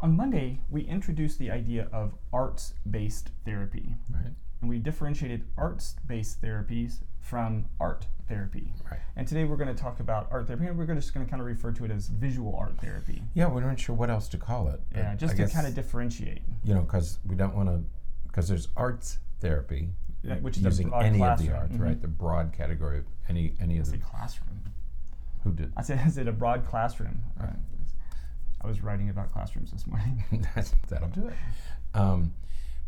On Monday, we introduced the idea of arts based therapy. Right. And we differentiated arts based therapies from art therapy. Right. And today we're going to talk about art therapy, and we're just going to kind of refer to it as visual art therapy. Yeah, we weren't sure what else to call it. Yeah, just I to guess, kind of differentiate, you know, because we don't want to, because there's arts therapy, Yeah, which is using any of the classroom. arts, Mhm. right? The broad category of any any of the classroom. Who did. I said, I said a broad classroom. Uh, I was writing about classrooms this morning. That'll do it. Um,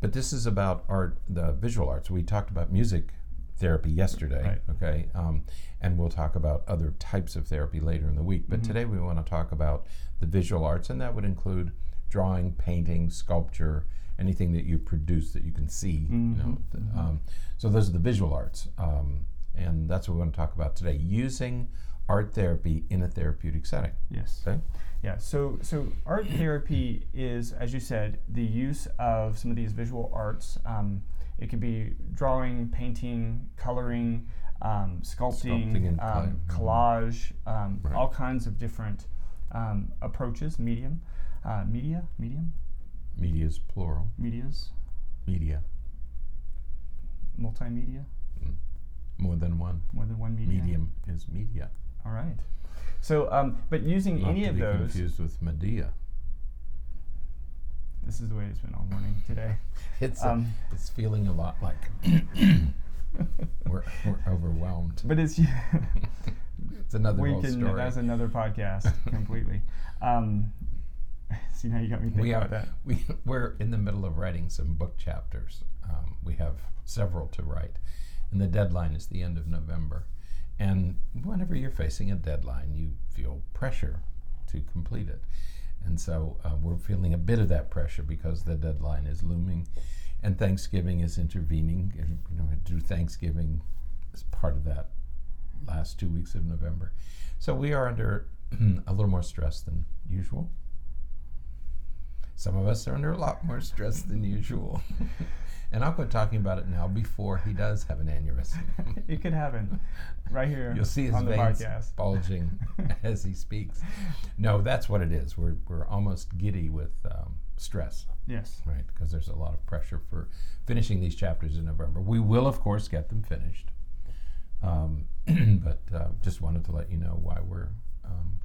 but this is about art, the visual arts. We talked about music therapy yesterday, Right. okay? Um, and we'll talk about other types of therapy later in the week. But Mhm. today we want to talk about the visual arts, and that would include drawing, painting, sculpture, anything that you produce that you can see. You know, th- um, so those are the visual arts, um, and that's what we want to talk about today: using art therapy in a therapeutic setting. Yes. Okay. Yeah. So so art therapy is, as you said, the use of some of these visual arts. Um, it could be drawing, painting, coloring, um, sculpting, Sculpting um. Collage, um, Right. all kinds of different um, approaches. Medium, uh, media, medium, Media is plural. medias, Media, multimedia, more than one. more than one media. Medium is media. All right. So, um, but using Not any to of be those, confused with Medea. this is the way it's been all morning today. It's Um, a, it's feeling a lot like we're, we're overwhelmed. but it's It's another we can. story. That's another podcast completely. Um, see now you got me thinking we about are that. we we're in the middle of writing some book chapters. Um, we have several to write, and the deadline is the end of November. And whenever you're facing a deadline, you feel pressure to complete it. And so uh, we're feeling a bit of that pressure because the deadline is looming, and Thanksgiving is intervening. You know, do Thanksgiving as part of that last two weeks of November. So we are under a little more stress than usual. Some of us are under a lot more stress than usual. and I'll quit talking about it now before he does have an aneurysm. it could happen right here You'll see his on the veins podcast. bulging as he speaks. No, that's what it is. We're, we're almost giddy with um, stress, Yes. right? Because there's a lot of pressure for finishing these chapters in November. We will, of course, get them finished. Um, but uh, just wanted to let you know why we're um,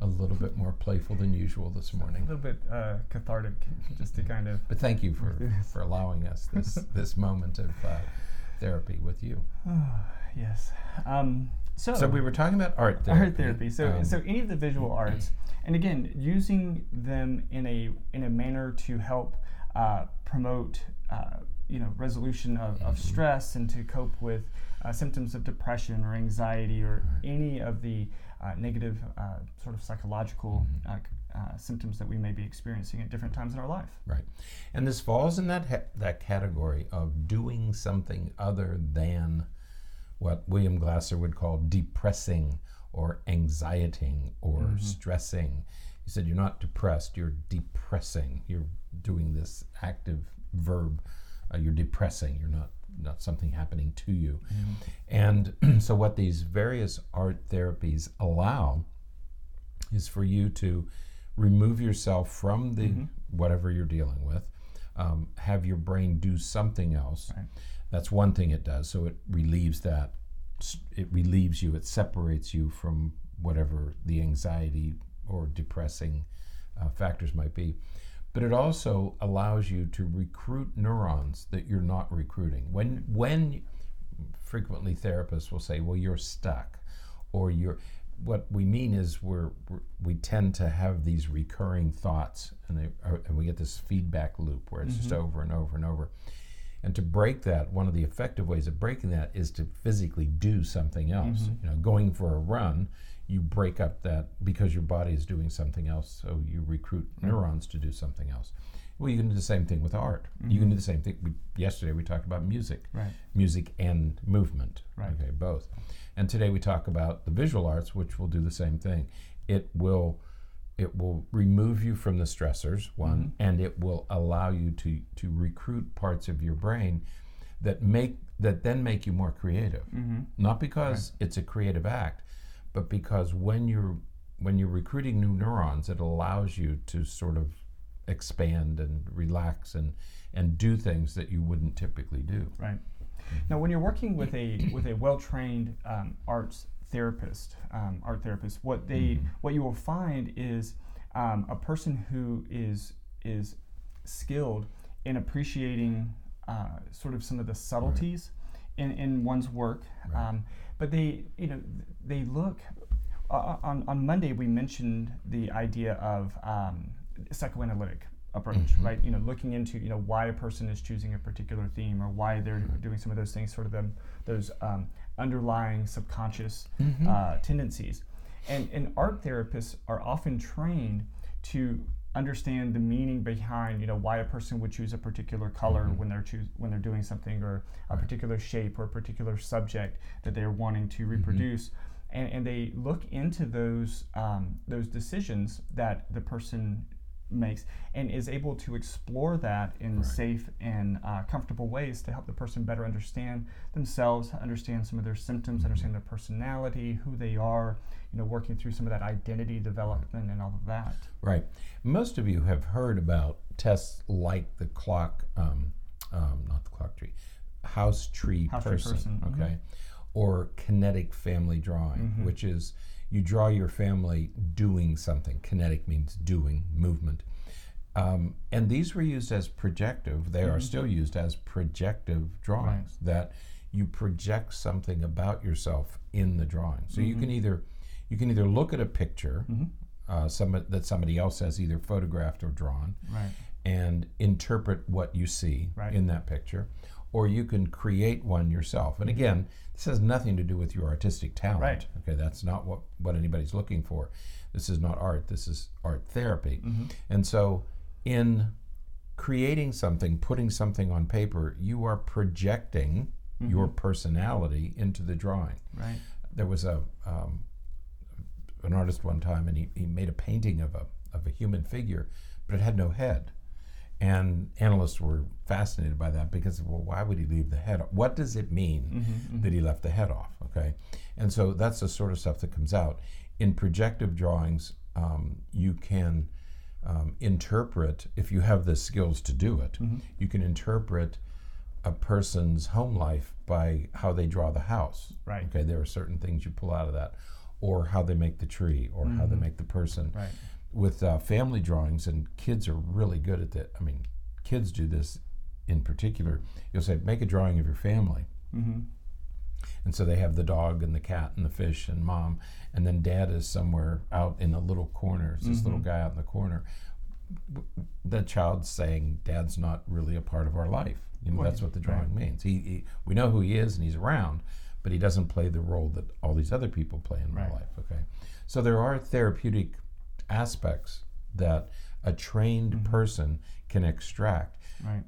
a little bit more playful than usual this morning. A little bit uh, cathartic, just to kind of. But thank you for, for allowing us this, this moment of uh, therapy with you. yes. Um, so, So we were talking about art therapy. art therapy. So, Um, so any of the visual arts, and again, using them in a in a manner to help uh, promote, uh, you know, resolution of, of Mm-hmm. stress and to cope with uh, symptoms of depression or anxiety or any of the uh, negative uh, sort of psychological Mm-hmm. uh, uh, symptoms that we may be experiencing at different times in our life. Right. And this falls in that ha- that category of doing something other than what William Glasser would call depressing or anxieting or stressing. He said you're not depressed, you're depressing. You're doing this active verb. Uh, you're depressing. You're not not something happening to you. And so what these various art therapies allow is for you to remove yourself from the whatever you're dealing with, um, have your brain do something else. Right. That's one thing it does. So it relieves that. It relieves you. It separates you from whatever the anxiety or depressing uh, factors might be. But it also allows you to recruit neurons that you're not recruiting. When when frequently therapists will say, "Well, you're stuck," or "You're." What we mean is we're, we're we tend to have these recurring thoughts, and they are, and we get this feedback loop where it's just mm-hmm. over and over and over. And to break that, one of the effective ways of breaking that is to physically do something else. Mm-hmm. You know, going for a run, you break up that because your body is doing something else, so you recruit mm-hmm. neurons to do something else. Well, you can do the same thing with art. You can mm-hmm. do the same thing. We, yesterday we talked about music, Right. music and movement. Right. Okay, both. And today we talk about the visual arts, which will do the same thing. It will it will remove you from the stressors one mm-hmm. and it will allow you to to recruit parts of your brain that make that then make you more creative Mm-hmm. not because it's a creative act but because when you're when you're recruiting new neurons, it allows you to sort of expand and relax and and do things that you wouldn't typically do. Right. Now, when you're working with a with a well trained um, arts therapist, um, art therapist, what they mm-hmm. what you will find is um, a person who is is skilled in appreciating uh, sort of some of the subtleties right. In, in one's work. Right. Um, but they, you know, they look. Uh, on, on Monday, we mentioned the idea of um, psychoanalytic approach, mm-hmm. right? You know, looking into you know why a person is choosing a particular theme or why they're mm-hmm. doing some of those things, sort of them those um, underlying subconscious mm-hmm. uh, tendencies. And and art therapists are often trained to understand the meaning behind you know why a person would choose a particular color mm-hmm. when they're choose when they're doing something or a particular shape or a particular subject that they're wanting to mm-hmm. reproduce. And, and, they look into those um, those decisions that the person makes and is able to explore that in right. safe and uh, comfortable ways to help the person better understand themselves, understand some of their symptoms, mm-hmm. understand their personality, who they are, you know, working through some of that identity development and all of that. Right. Most of you have heard about tests like the clock, um, um, not the clock tree, house tree house person, tree person. okay, mm-hmm. or kinetic family drawing, mm-hmm. which is you draw your family doing something. Kinetic means doing, movement. Um, and these were used as projective, they mm-hmm. are still used as projective drawings, right. that you project something about yourself in the drawing. So mm-hmm. you can either you can either look at a picture mm-hmm. uh, some, that somebody else has either photographed or drawn right. and interpret what you see right. in that picture, or you can create one yourself. And again, this has nothing to do with your artistic talent. Right. Okay, that's not what, what anybody's looking for. This is not art. This is art therapy. Mm-hmm. And so, in creating something, putting something on paper, you are projecting mm-hmm. your personality into the drawing. Right. There was a um, an artist one time, and he, he made a painting of a of a human figure, but it had no head. And analysts were fascinated by that because, well, why would he leave the head off? What does it mean mm-hmm, mm-hmm. that he left the head off? Okay. And so that's the sort of stuff that comes out. In projective drawings, um, you can um, interpret, if you have the skills to do it, mm-hmm. you can interpret a person's home life by how they draw the house. Right. Okay. There are certain things you pull out of that, or how they make the tree, or how they mm-hmm. make the person. Right with uh, family drawings, and kids are really good at that. I mean, kids do this in particular. You'll say, make a drawing of your family. Mm-hmm. And so they have the dog and the cat and the fish and mom, and then dad is somewhere out in a little corner. It's this mm-hmm. little guy out in the corner. The child's saying, "Dad's not really a part of our life." You know, that's what the drawing right. means. He, he, we know who he is, and he's around, but he doesn't play the role that all these other people play in right. my life. Okay, so there are therapeutic aspects that a trained mm-hmm. person can extract. Right.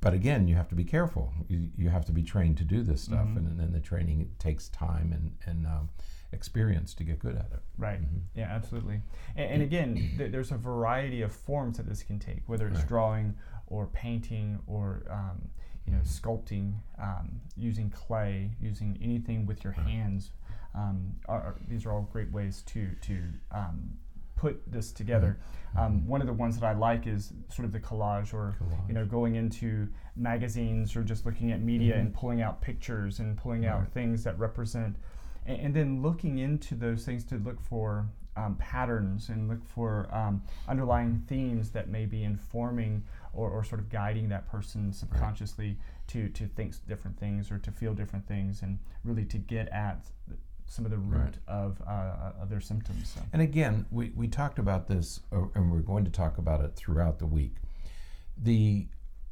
But again, you have to be careful. You, you have to be trained to do this stuff, mm-hmm. and then the training takes time and and um, experience to get good at it. Right. Mm-hmm. Yeah, absolutely. And, and again, th- there's a variety of forms that this can take, whether it's right. drawing or painting or um, you know mm-hmm. sculpting, um, using clay, using anything with your hands. Um, are, these are all great ways to to um, put this together. Mm-hmm. Um, one of the ones that I like is sort of the collage, or collage. you know, going into magazines or just looking at media mm-hmm. and pulling out pictures and pulling right. out things that represent, and, and, then looking into those things to look for um, patterns and look for um, underlying themes that may be informing or, or sort of guiding that person subconsciously right. to to think different things or to feel different things, and really to get at some of the root right. of, uh, of their symptoms. So. And again, we, we talked about this, uh, and we're going to talk about it throughout the week. The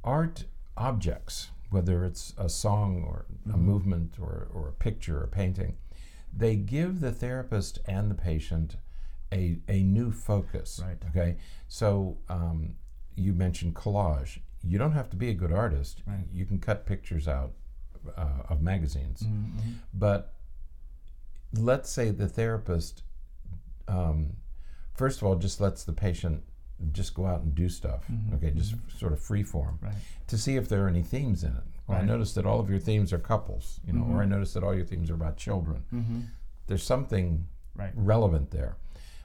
art objects, whether it's a song or mm-hmm. a movement or, or a picture or a painting, they give the therapist and the patient a, a new focus. Right. Okay. So um, you mentioned collage. You don't have to be a good artist. Right. You can cut pictures out uh, of magazines, mm-hmm. but let's say the therapist, um, first of all, just lets the patient just go out and do stuff. Mm-hmm. Okay, just mm-hmm. sort of free form right. to see if there are any themes in it. Well, right. I noticed that all of your themes are couples, you know, mm-hmm. or I noticed that all your themes are about children. Mm-hmm. There's something Right. relevant there.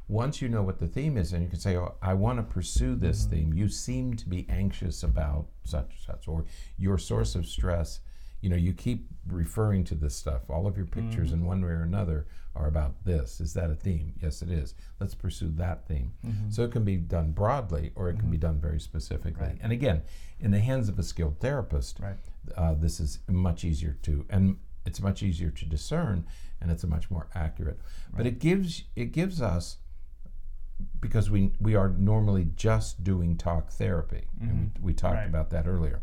Once you know what the theme is, and you can say, "Oh, I want to pursue this Mm-hmm. theme." You seem to be anxious about such and such, or your source of stress. You know, you keep referring to this stuff. All of your pictures, Mm-hmm. in one way or another, are about this. Is that a theme? Yes, it is. Let's pursue that theme. So it can be done broadly, or it can be done very specifically. Mm-hmm. Right. And again, in the hands of a skilled therapist, Right. uh, this is much easier to and it's much easier to discern and it's a much more accurate but it gives it gives us because we we are normally just doing talk therapy and we, we talked Mm-hmm. Right. about that earlier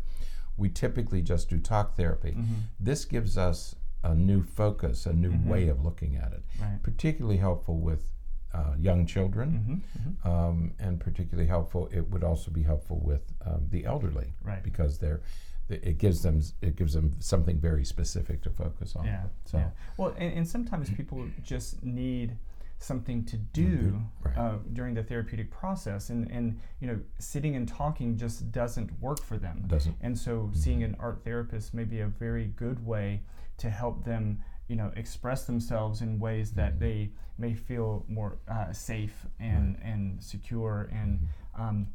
we typically just do talk therapy Mm-hmm. this gives us a new focus a new way of looking at it Right. particularly helpful with uh, young children Mm-hmm. um, and particularly helpful. It would also be helpful with um, the elderly, Right. Because they're, it gives them it gives them something very specific to focus on. Yeah. So yeah. Well, and, and sometimes people just need something to do do, right. uh, during the therapeutic process, and and you know, sitting and talking just doesn't work for them. doesn't And so, seeing an art therapist may be a very good way to help them, you know, express themselves in ways that they may feel more uh, safe and and secure, and um,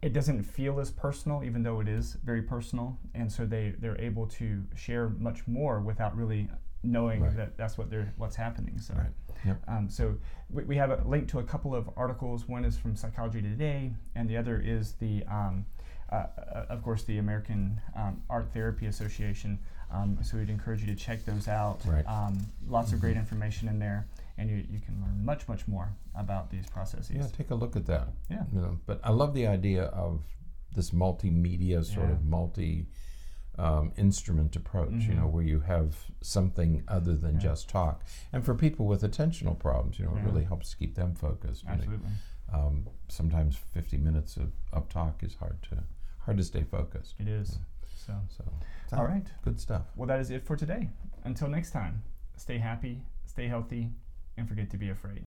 it doesn't feel as personal, even though it is very personal. And so they they're able to share much more without really knowing Right. that that's what they're what's happening. So. right. Yep. Um, so we, we have a link to a couple of articles. One is from Psychology Today, and the other is the, um, uh, uh, of course, the American um, Art Therapy Association. Um, so we'd encourage you to check those out. Right. Um, lots of great information in there, and you, you can learn much, much more about these processes. Yeah, take a look at that. Yeah. You know, but I love the idea of this multimedia sort Yeah. of multi um, instrument approach. You know, where you have something other than Mm-hmm. Yeah. just talk. And for people with attentional problems, you know, Yeah. it really helps keep them focused. Absolutely. um, sometimes 50 minutes of, of talk is hard to hard to stay focused. It is. So, So, all right. good stuff. Well, that is it for today. Until next time, stay happy, stay healthy, and forget to be afraid.